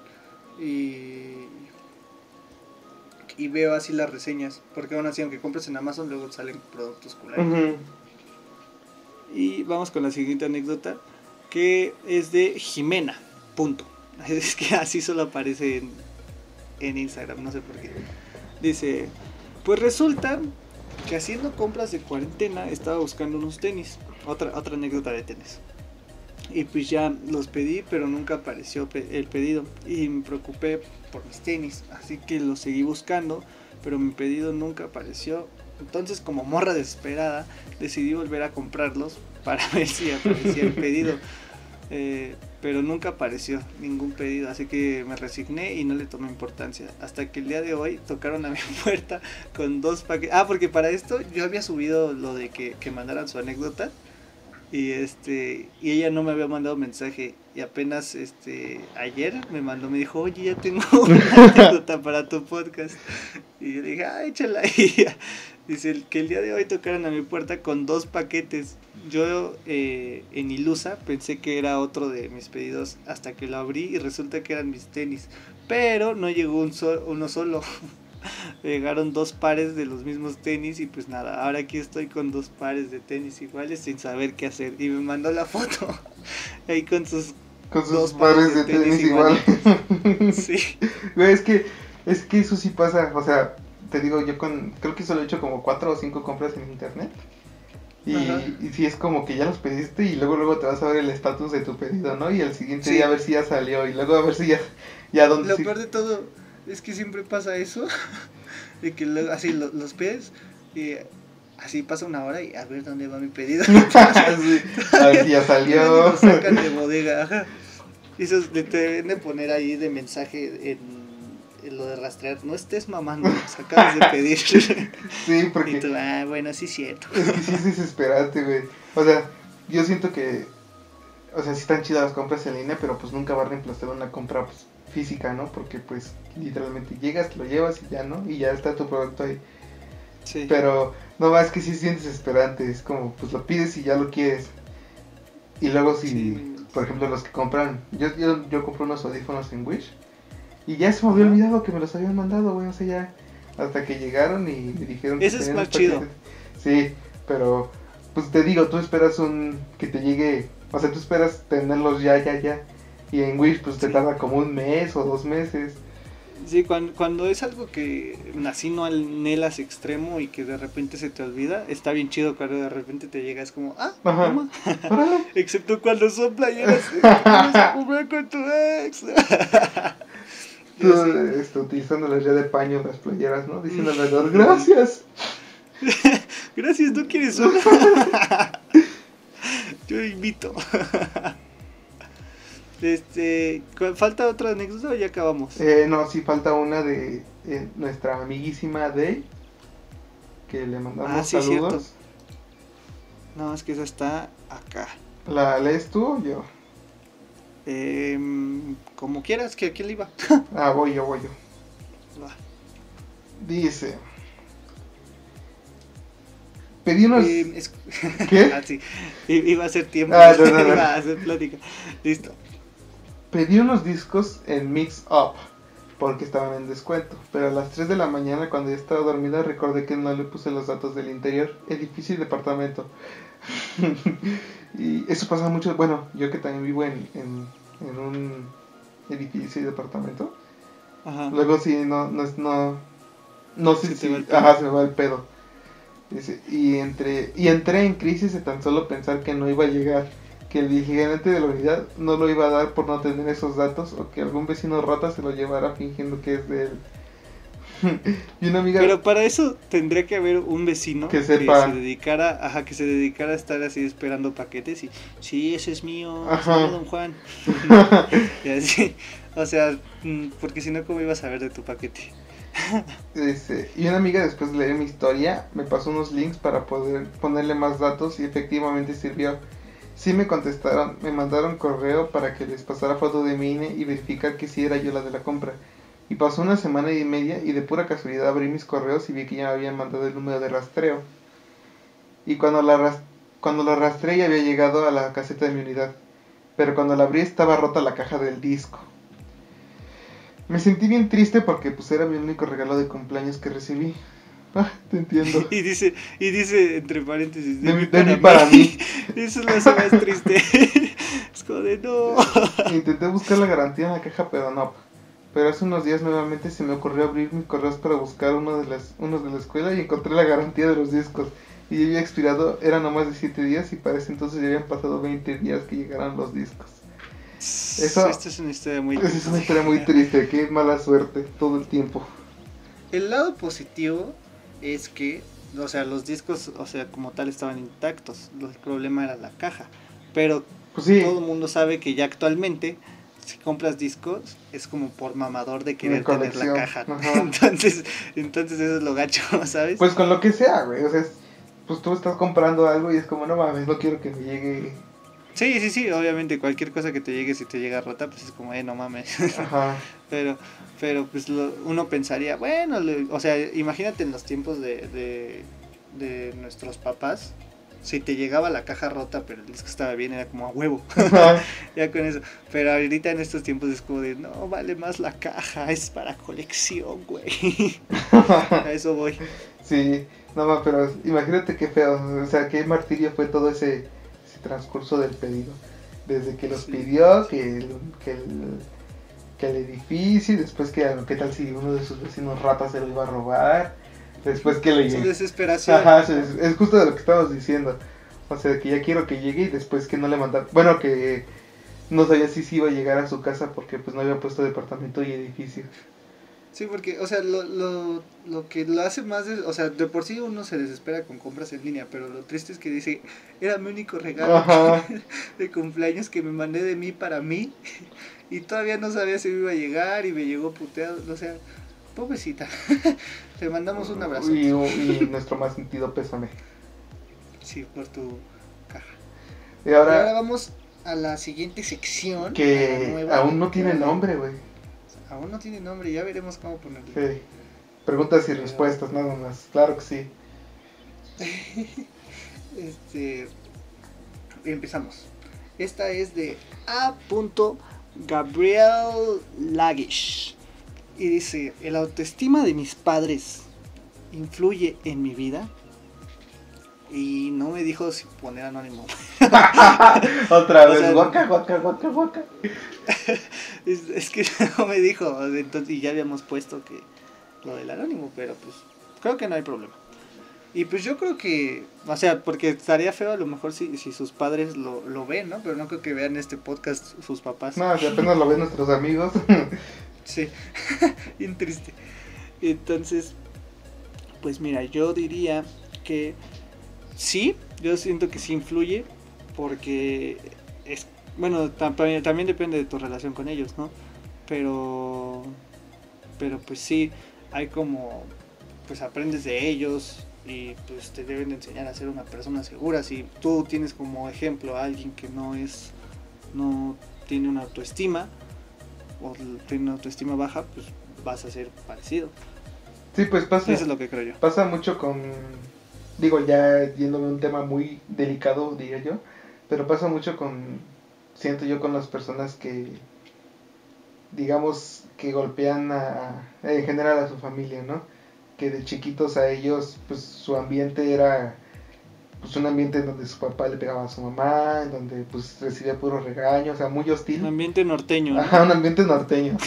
y, y veo así las reseñas. Porque aún así, aunque compres en Amazon, luego salen productos culeros. Ujú. Y vamos con la siguiente anécdota, que es de Jimena. Punto. Es que así solo aparece en, en Instagram, no sé por qué. Dice, pues resulta que haciendo compras de cuarentena estaba buscando unos tenis. Otra, otra anécdota de tenis. Y pues ya los pedí, pero nunca apareció el pedido. Y me preocupé por mis tenis. Así que los seguí buscando, pero mi pedido nunca apareció. Entonces, como morra desesperada, decidí volver a comprarlos para ver si aparecía el pedido. Eh, pero nunca apareció ningún pedido, así que me resigné y no le tomé importancia. Hasta que el día de hoy tocaron a mi puerta con dos paquetes. Ah, porque para esto yo había subido lo de que, que mandaran su anécdota. Y este y ella no me había mandado mensaje. Y apenas este ayer me mandó, me dijo, oye, ya tengo una anécdota para tu podcast. Y yo dije, ah, échala. Y Dice que el día de hoy tocaron a mi puerta con dos paquetes. Yo eh, en Ilusa pensé que era otro de mis pedidos hasta que lo abrí y resulta que eran mis tenis. Pero no llegó un uno solo. Llegaron dos pares de los mismos tenis y pues nada, ahora aquí estoy con dos pares de tenis iguales sin saber qué hacer. Y me mandó la foto ahí con sus, con sus dos pares, de, tenis, iguales. sí. es que, es que eso sí pasa, o sea, te digo, yo con, creo que solo he hecho como cuatro o cinco compras en internet. Y, y sí es como que ya los pediste y luego luego te vas a ver el estatus de tu pedido, ¿no? Y el siguiente día a ver si ya salió y luego a ver si ya, ya dónde... Lo peor de todo es que siempre pasa eso, de que así los pides y así pasa una hora y a ver dónde va mi pedido. A ver si ya salió. Lo sacan de bodega, ajá. Eso te deben de poner ahí de mensaje en lo de rastrear, no estés mamando, acabas de pedir. sí, porque. Y tú, ah, bueno, sí es cierto. Es que sí es desesperante, güey. O sea, yo siento que. O sea, sí están chidas las compras en línea, pero pues nunca va a reemplazar una compra pues, física, ¿no? Porque pues literalmente llegas, te lo llevas y ya, ¿no? Y ya está tu producto ahí. Sí. Pero no más que sí sientes desesperante, es como pues lo pides y ya lo quieres. Y luego si, por ejemplo, los que compran, yo, yo, yo compro unos audífonos en Wish y ya se me había olvidado que me los habían mandado, güey, o sea, ya hasta que llegaron y me dijeron Eso es más chido. Sí, pero pues te digo, tú esperas un que te llegue, o sea, tú esperas tenerlos ya, ya, ya. Y en Wish pues te tarda como un mes o dos meses. Sí, cuando, cuando es algo que nací no anhelas extremo y que de repente se te olvida, está bien chido cuando de repente te llega, es como, ah, mamá. Excepto cuando son playeras que vas a comer con tu ex. Tú este, utilizándolas ya de paño las playeras, ¿no? Diciéndole dos gracias. gracias, ¿no quieres una? Yo invito. Este, ¿falta otra anécdota o ya acabamos? Eh, no, sí falta una de eh, nuestra amiguísima Day, que le mandamos ah, sí, saludos. No, es que esa está acá. ¿La lees tú o yo? Eh, como quieras, que aquí le iba. ah, voy yo, voy yo. Dice. Pedí unos. Eh, ¿Qué? ah, sí. Iba a ser tiempo. Ah, no, no, no. Iba a hacer plática. Listo. Pedí unos discos en Mix Up porque estaban en descuento, pero a las 3 de la mañana cuando ya estaba dormida recordé que no le puse los datos del interior, edificio y departamento. Y eso pasa mucho, bueno, yo que también vivo en, en, en un edificio y departamento, ajá. luego sí, no, no, no, no sé si, ajá, se me va el pedo. y, entre, y entré en crisis de tan solo pensar que no iba a llegar que el vigilante de la unidad no lo iba a dar por no tener esos datos o que algún vecino rata se lo llevara fingiendo que es de él. Y una amiga Pero para eso tendría que haber un vecino que, se dedicara, ajá, que se dedicara a estar así esperando paquetes y sí, ese es mío, don Juan. y así, o sea, mm, porque si no cómo ibas a ver de tu paquete. Este, y una amiga después de leer mi historia me pasó unos links para poder ponerle más datos y efectivamente sirvió. Sí me contestaron, me mandaron correo para que les pasara foto de mi INE y verificar que sí era yo la de la compra. Y pasó una semana y media y de pura casualidad abrí mis correos y vi que ya me habían mandado el número de rastreo. Y cuando la, cuando la rastré ya había llegado a la caseta de mi unidad. Pero cuando la abrí estaba rota la caja del disco. Me sentí bien triste porque pues era mi único regalo de cumpleaños que recibí. Ah, te entiendo. Y dice, y dice entre paréntesis, de, mí, para, mí. Eso es lo más triste. es como de no. Intenté buscar la garantía en la caja, pero no. Pero hace unos días nuevamente se me ocurrió abrir mis correos para buscar uno de las, unos de la escuela y encontré la garantía de los discos. Y ya había expirado, eran no más de 7 días y para ese entonces ya habían pasado 20 días que llegaran los discos. Eso, Esta es una historia muy triste. Es una historia muy triste, qué mala suerte todo el tiempo. El lado positivo es que, o sea, los discos, o sea, como tal estaban intactos. El problema era la caja. Pero pues todo el mundo sabe que ya actualmente, si compras discos, es como por mamador de querer tener la caja. entonces, entonces eso es lo gacho, ¿sabes? Pues con lo que sea, güey. O sea, pues tú estás comprando algo y es como, no mames, no quiero que me llegue Sí, sí, sí, obviamente cualquier cosa que te llegue, si te llega rota, pues es como, eh, no mames. Ajá. pero, pero pues lo- uno pensaría, bueno, o sea, imagínate en los tiempos de, de, de nuestros papás, si te llegaba la caja rota, pero el disco estaba bien, era como a huevo, ya con eso. Pero ahorita en estos tiempos es como de, no, vale más la caja, es para colección, güey. a eso voy. Sí, no, ma, pero imagínate qué feo, o sea, qué martirio fue todo ese, ese transcurso del pedido. Desde que los Sí. pidió, que el, que el, que el edificio, y después que, qué tal si uno de sus vecinos ratas se lo iba a robar, después que le Su llegó. desesperación. Ajá, es, es justo de lo que estábamos diciendo. O sea, que ya quiero que llegue y después que no le mandaron. Bueno, que no sabía si sí iba a llegar a su casa porque pues no había puesto departamento y edificio. Sí, porque, o sea, lo, lo, lo que lo hace más, es- o sea, de por sí uno se desespera con compras en línea, pero lo triste es que dice, era mi único regalo de cumpleaños que me mandé de mí para mí, y todavía no sabía si me iba a llegar, y me llegó puteado, o sea, pobrecita, te mandamos un abrazo, Y, y nuestro más sentido pésame. sí, por tu caja. Y Y ahora vamos a la siguiente sección. que aún no tiene nombre, güey. Aún no tiene nombre, ya veremos cómo ponerle. Sí. Preguntas y Pero- respuestas, nada más. Claro que sí. Este. Empezamos. Esta es de A. Gabriel Lagish. Y dice: ¿El autoestima de mis padres influye en mi vida? Y no me dijo si poner anónimo. Otra O vez, sea, guaca, guaca, guaca, guaca. Es, es que no me dijo. Entonces, y ya habíamos puesto que lo del anónimo, pero pues creo que no hay problema. Y pues yo creo que, o sea, porque estaría feo a lo mejor si, si sus padres lo, lo ven, ¿no? Pero no creo que vean este podcast sus papás. No, si apenas lo ven nuestros amigos. Sí, bien triste. Entonces, pues mira, yo diría que sí, yo siento que sí influye, porque es, bueno, también, también depende de tu relación con ellos, ¿no? Pero, pero pues sí, hay como, pues aprendes de ellos y pues te deben de enseñar a ser una persona segura. Si tú tienes como ejemplo a alguien que no es, no tiene una autoestima, o tiene una autoestima baja, pues vas a ser parecido. Sí, pues pasa. Eso es lo que creo yo. Pasa mucho con, digo, ya yéndome a un tema muy delicado, diría yo, pero pasa mucho con, siento yo, con las personas que, digamos, que golpean a, en general a su familia, ¿no? Que de chiquitos a ellos, pues su ambiente era, pues un ambiente en donde su papá le pegaba a su mamá, en donde pues recibía puros regaños, o sea, muy Un hostil. ambiente norteño, ¿no? Ajá, un ambiente norteño.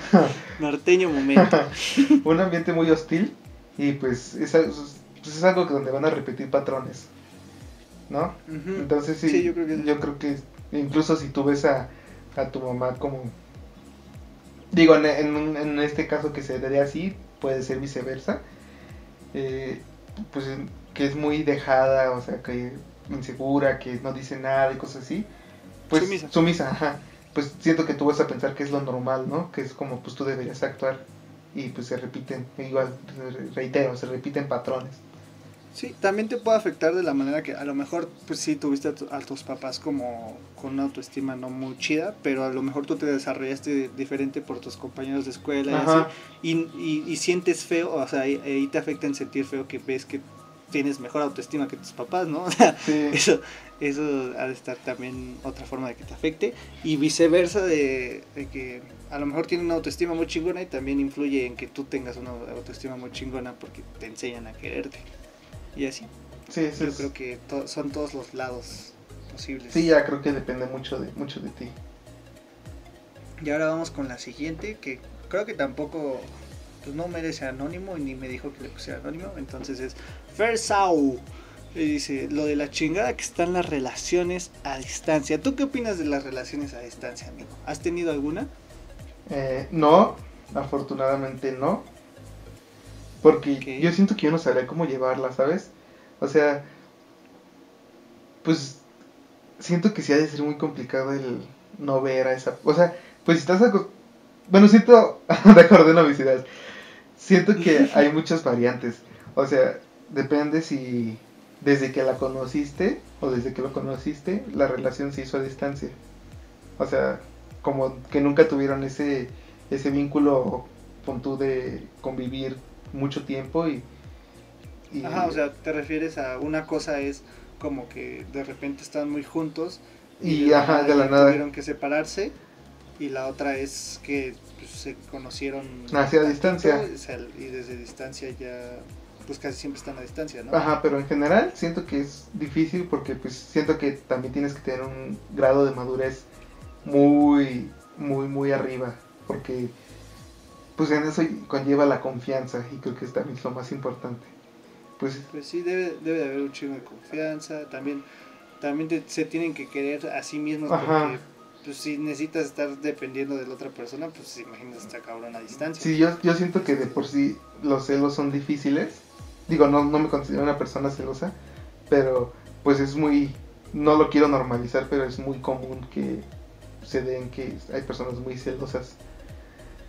norteño momento. un ambiente muy hostil y pues es, pues es algo que donde van a repetir patrones, ¿no? Entonces sí, Sí, yo creo que sí. que incluso si tú ves a, a tu mamá como, digo, en, en, un- en este caso que se daría así, puede ser viceversa, eh, pues que es muy dejada, o sea, que insegura, que no dice nada y cosas así, pues Sumisa. sumisa, ajá. Pues siento que tú vas a pensar que es lo normal, ¿no? Que es como pues tú deberías actuar y pues se repiten, igual, re- reitero, se repiten patrones. Sí, también te puede afectar de la manera que a lo mejor, pues sí, tuviste a, tu- a tus papás como con una autoestima no muy chida, pero a lo mejor tú te desarrollaste diferente por tus compañeros de escuela y así, y, y, y sientes feo, o sea, ahí, ahí te afecta en sentir feo que ves que tienes mejor autoestima que tus papás, ¿no? O sea, Sí. eso, eso ha de estar también otra forma de que te afecte, y viceversa de, de que a lo mejor tienen una autoestima muy chingona y también influye en que tú tengas una autoestima muy chingona porque te enseñan a quererte. Y así. Sí, sí, Yo es- creo que to- son todos los lados posibles. sí, ya creo que depende mucho de, mucho de ti. Y ahora vamos con la siguiente, que creo que tampoco pues no merece anónimo y ni me dijo que le pusiera anónimo. Entonces es Fersau. Y dice, lo de la chingada que están las relaciones a distancia. ¿Tú qué opinas de las relaciones a distancia, amigo? ¿Has tenido alguna? Eh, no, afortunadamente no. Porque yo siento que yo no sabría cómo llevarla, ¿sabes? O sea, pues siento que sí ha de ser muy complicado el no ver a esa... O sea, pues si estás... Bueno, siento... de acuerdo en obesidad. Siento que hay muchas variantes. O sea, depende si desde que la conociste o desde que lo conociste, la relación se hizo a distancia. O sea, como que nunca tuvieron ese, ese vínculo con tú de convivir mucho tiempo y, y... Ajá, o sea, te refieres a una cosa es como que de repente están muy juntos y, ajá, de la nada tuvieron que separarse y la otra es que pues, se conocieron hacia distancia y desde distancia ya pues casi siempre están a distancia, ¿no? Ajá, pero en general siento que es difícil porque pues siento que también tienes que tener un grado de madurez muy, muy, muy arriba, porque pues en eso conlleva la confianza y creo que es también lo más importante. Pues, pues sí, debe, debe de haber un chingo de confianza, también, también se tienen que querer a sí mismos porque pues si necesitas estar dependiendo de la otra persona, pues imagínate está cabrón a distancia. Sí, yo, yo siento que de por sí los celos son difíciles. Digo, no, no me considero una persona celosa, pero pues es muy, no lo quiero normalizar, pero es muy común que se den que hay personas muy celosas.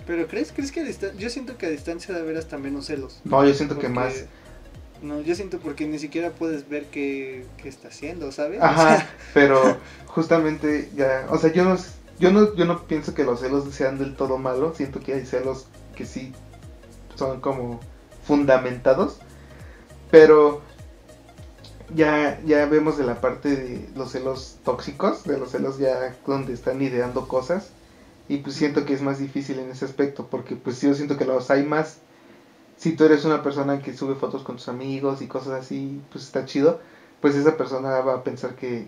Pero ¿crees, crees que a distancia, yo siento que a distancia de ver hasta menos celos? No, yo siento que más. No, yo siento porque ni siquiera puedes ver qué, qué está haciendo, ¿sabes? Ajá, pero justamente ya, o sea, yo no, yo no, yo no pienso que los celos sean del todo malos, siento que hay celos que sí son como fundamentados, pero ya, ya vemos de la parte de los celos tóxicos, de los celos ya donde están ideando cosas, y pues siento que es más difícil en ese aspecto, porque pues yo siento que los hay más si tú eres una persona que sube fotos con tus amigos y cosas así, pues está chido, pues esa persona va a pensar que,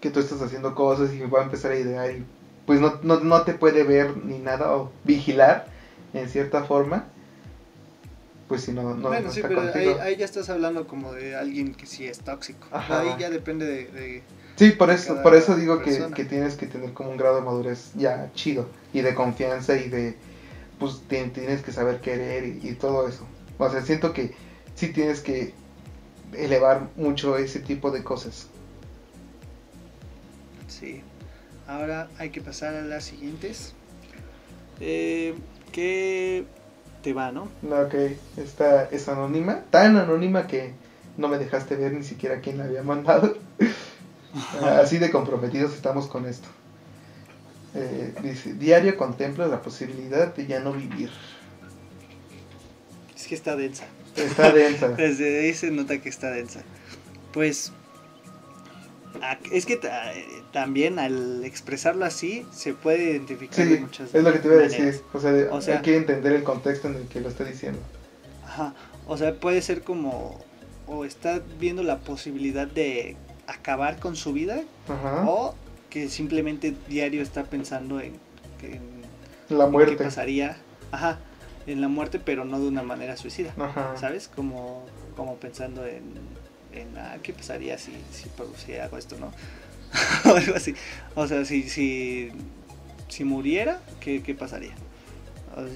que tú estás haciendo cosas y va a empezar a idear y pues no, no, no te puede ver ni nada o vigilar en cierta forma. Pues si no, no, bueno, sí, pero ahí, ya estás hablando como de alguien que sí es tóxico. Ahí ya depende de... sí, por eso, por eso digo que, que tienes que tener como un grado de madurez ya chido y de confianza y de pues tienes que saber querer y, todo eso. O sea, siento que sí tienes que elevar mucho ese tipo de cosas. Sí. Ahora hay que pasar a las siguientes. Eh, ¿Qué te va, no? Ok, esta es anónima. Tan anónima que no me dejaste ver ni siquiera quién la había mandado. Así de comprometidos estamos con esto. Eh, dice, diario contempla la posibilidad de ya no vivir. Es que está densa. Está densa. Desde ahí se nota que está densa. Pues es que también al expresarlo así se puede identificar sí, muchas Es lo que te iba a decir. O sea, hay que entender el contexto en el que lo está diciendo. Ajá. O sea, puede ser como. O está viendo la posibilidad de acabar con su vida. Ajá. O que simplemente diario está pensando en, la muerte. qué pasaría, ajá, en la muerte, pero no de una manera suicida, ¿sabes? Como, como pensando en, en ah, qué pasaría si, si, si hago esto, ¿no? o algo así. O sea, si, si, si muriera, ¿qué, qué pasaría?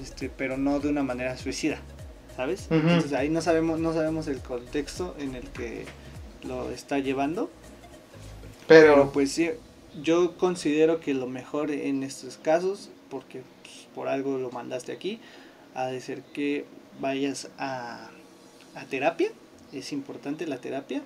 Este, pero no de una manera suicida, ¿sabes? Entonces ahí no sabemos, no sabemos el contexto en el que lo está llevando. Pero, pero pues sí, yo considero que lo mejor en estos casos, porque pues, por algo lo mandaste aquí, ha de ser que vayas a, a terapia. Es importante la terapia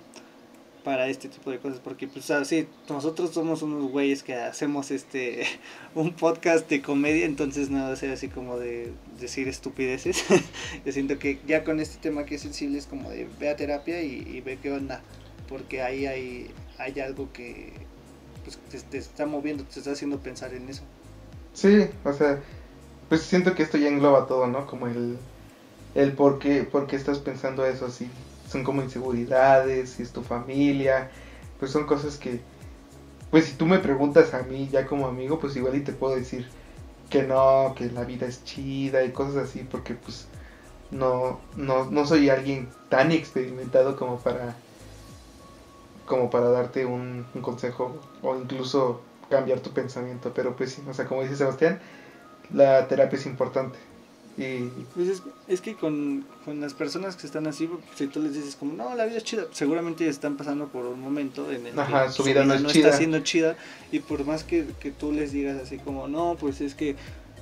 para este tipo de cosas porque pues así nosotros somos unos güeyes que hacemos este un podcast de comedia entonces no va ser así como de decir estupideces yo siento que ya con este tema que es sensible es como de ve a terapia y, y ve qué onda porque ahí hay, hay algo que pues te, está moviendo, te está haciendo pensar en eso. Sí, o sea, pues siento que esto ya engloba todo, ¿no? Como el, el por qué, por qué estás pensando eso, así son como inseguridades, si es tu familia, pues son cosas que, pues si tú me preguntas a mí ya como amigo, pues igual y te puedo decir que no, que la vida es chida y cosas así, porque pues no, no, no soy alguien tan experimentado como para como para darte un, consejo o incluso cambiar tu pensamiento. Pero pues sí, o sea, como dice Sebastián, la terapia es importante. Y... Pues es, que con, las personas que están así, si tú les dices como, no, la vida es chida, seguramente están pasando por un momento en el que su vida, no, está siendo chida y por más que, tú les digas así como, no, pues es que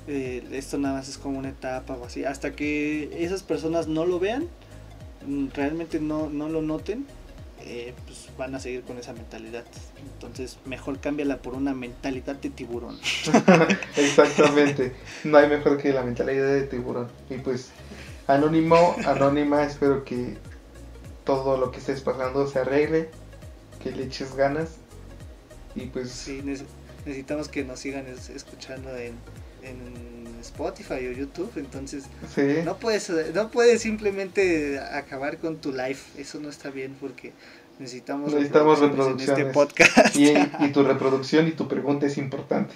eh, esto nada más es como una etapa o así, hasta que esas personas no lo vean, mm, realmente no, no lo noten, eh, pues van a seguir con esa mentalidad. Entonces, mejor cámbiala por una mentalidad de tiburón. Exactamente. No hay mejor que la mentalidad de tiburón. Y pues, anónimo, anónima, espero que todo lo que estés pasando se arregle, que le eches ganas. Y pues. Sí, necesitamos que nos sigan escuchando en, Spotify o YouTube, entonces no puedes no puedes simplemente acabar con tu live, eso no está bien porque necesitamos, necesitamos reproducciones, en este podcast. Y, y, tu reproducción y tu pregunta es importante.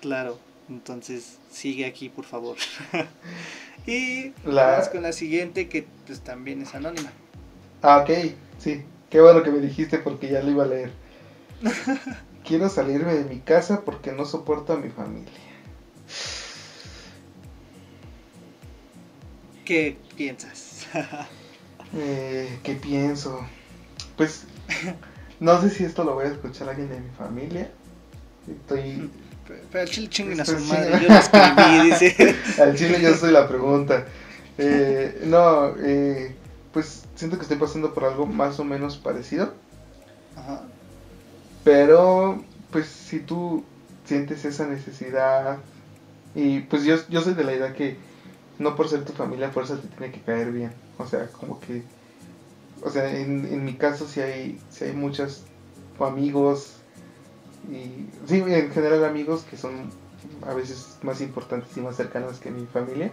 Claro, entonces sigue aquí por favor. y vamos con la siguiente que pues también es anónima. Ah, ok, sí, qué bueno que me dijiste porque ya lo iba a leer. Quiero salirme de mi casa porque no soporto a mi familia. ¿Qué piensas? eh, ¿Qué pienso? Pues no sé si esto lo voy a escuchar alguien de mi familia. Estoy. Pero al chile chinguen a su madre, yo lo escribí, dice. al chile yo soy la pregunta. Eh, no, eh, pues siento que estoy pasando por algo más o menos parecido. Ajá. Pero, pues si tú sientes esa necesidad, y pues yo, yo soy de la idea que no por ser tu familia, por eso te tiene que caer bien. O sea, como que, o sea, en, en mi caso si hay, si hay muchos amigos, y sí, en general amigos que son a veces más importantes y más cercanos que mi familia.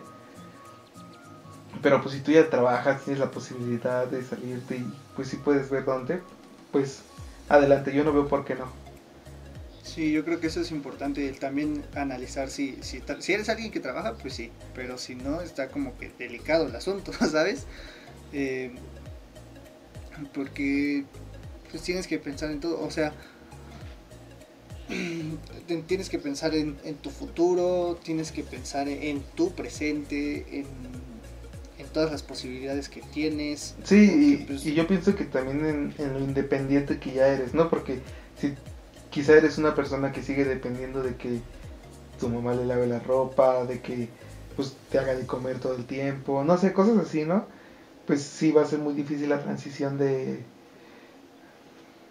Pero pues si tú ya trabajas, tienes la posibilidad de salirte y pues si puedes ver dónde, pues adelante, yo no veo por qué no. Sí, yo creo que eso es importante, también analizar si, si, si eres alguien que trabaja, pues sí, pero si no, está como que delicado el asunto, ¿sabes? Eh, porque pues tienes que pensar en todo, o sea, tienes que pensar en, en tu futuro, tienes que pensar en tu presente, en todas las posibilidades que tienes. Sí, pues, y, yo pienso que también en, lo independiente que ya eres, ¿no? Porque si quizá eres una persona que sigue dependiendo de que tu mamá le lave la ropa, de que pues te haga de comer todo el tiempo, no sé, cosas así, ¿no? Pues sí va a ser muy difícil la transición de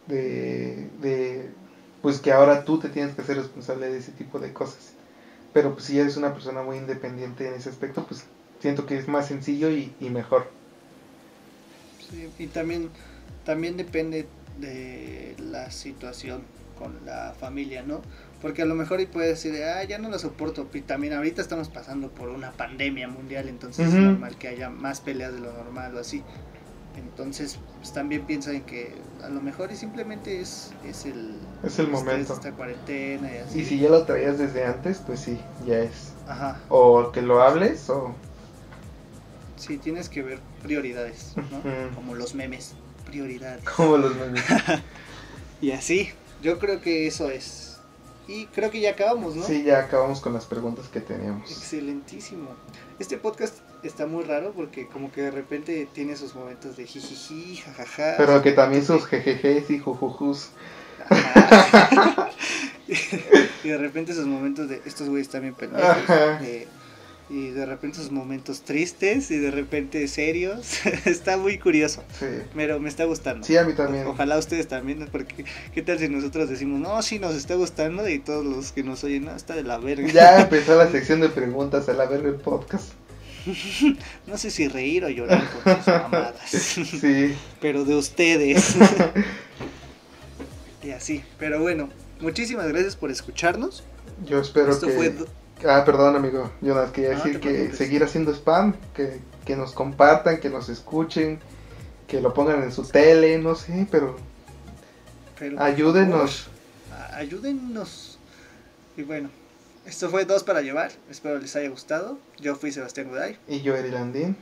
de, de pues que ahora tú te tienes que hacer responsable de ese tipo de cosas. Pero pues si eres una persona muy independiente en ese aspecto, pues siento que es más sencillo y, mejor. Sí, y también, también depende de la situación con la familia, ¿no? Porque a lo mejor y puedes decir, ah, ya no lo soporto. Y también ahorita estamos pasando por una pandemia mundial, entonces es normal que haya más peleas de lo normal o así. Entonces, pues, también piensa en que a lo mejor y simplemente es, es el, es el momento. esta cuarentena y así. Y si ya lo traías desde antes, pues sí, ya es. Ajá. O que lo hables o Sí, tienes que ver prioridades, ¿no? Como los memes, prioridades. Como los memes. y así, yo creo que eso es. Y creo que ya acabamos, ¿no? Sí, ya acabamos con las preguntas que teníamos. Excelentísimo. Este podcast está muy raro porque como que de repente tiene sus momentos de jijiji, jajaja. Pero que también sus jejejes y jujujus. y de repente esos momentos de estos güeyes también pendejos y de repente esos momentos tristes y de repente serios. está muy curioso. Sí. Pero me está gustando. Sí, a mí también. ojalá ustedes también, porque qué tal si nosotros decimos, no, sí nos está gustando y todos los que nos oyen, no, está de la verga. Ya empezó la sección de preguntas a la verga el podcast. no sé si reír o llorar con sus mamadas. sí. Pero de ustedes. y así. Pero bueno, muchísimas gracias por escucharnos. Yo espero Esto que... Fue Ah, perdón, amigo. Jonas, quería decir que seguir haciendo spam, que, que nos compartan, que nos escuchen, que lo pongan en su tele, no sé, pero, ayúdenos. ayúdennos. Y bueno, esto fue Dos para Llevar. Espero les haya gustado. Yo fui Sebastián Guday. Y yo, Eri Landín.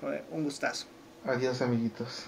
Fue un gustazo. Adiós, amiguitos.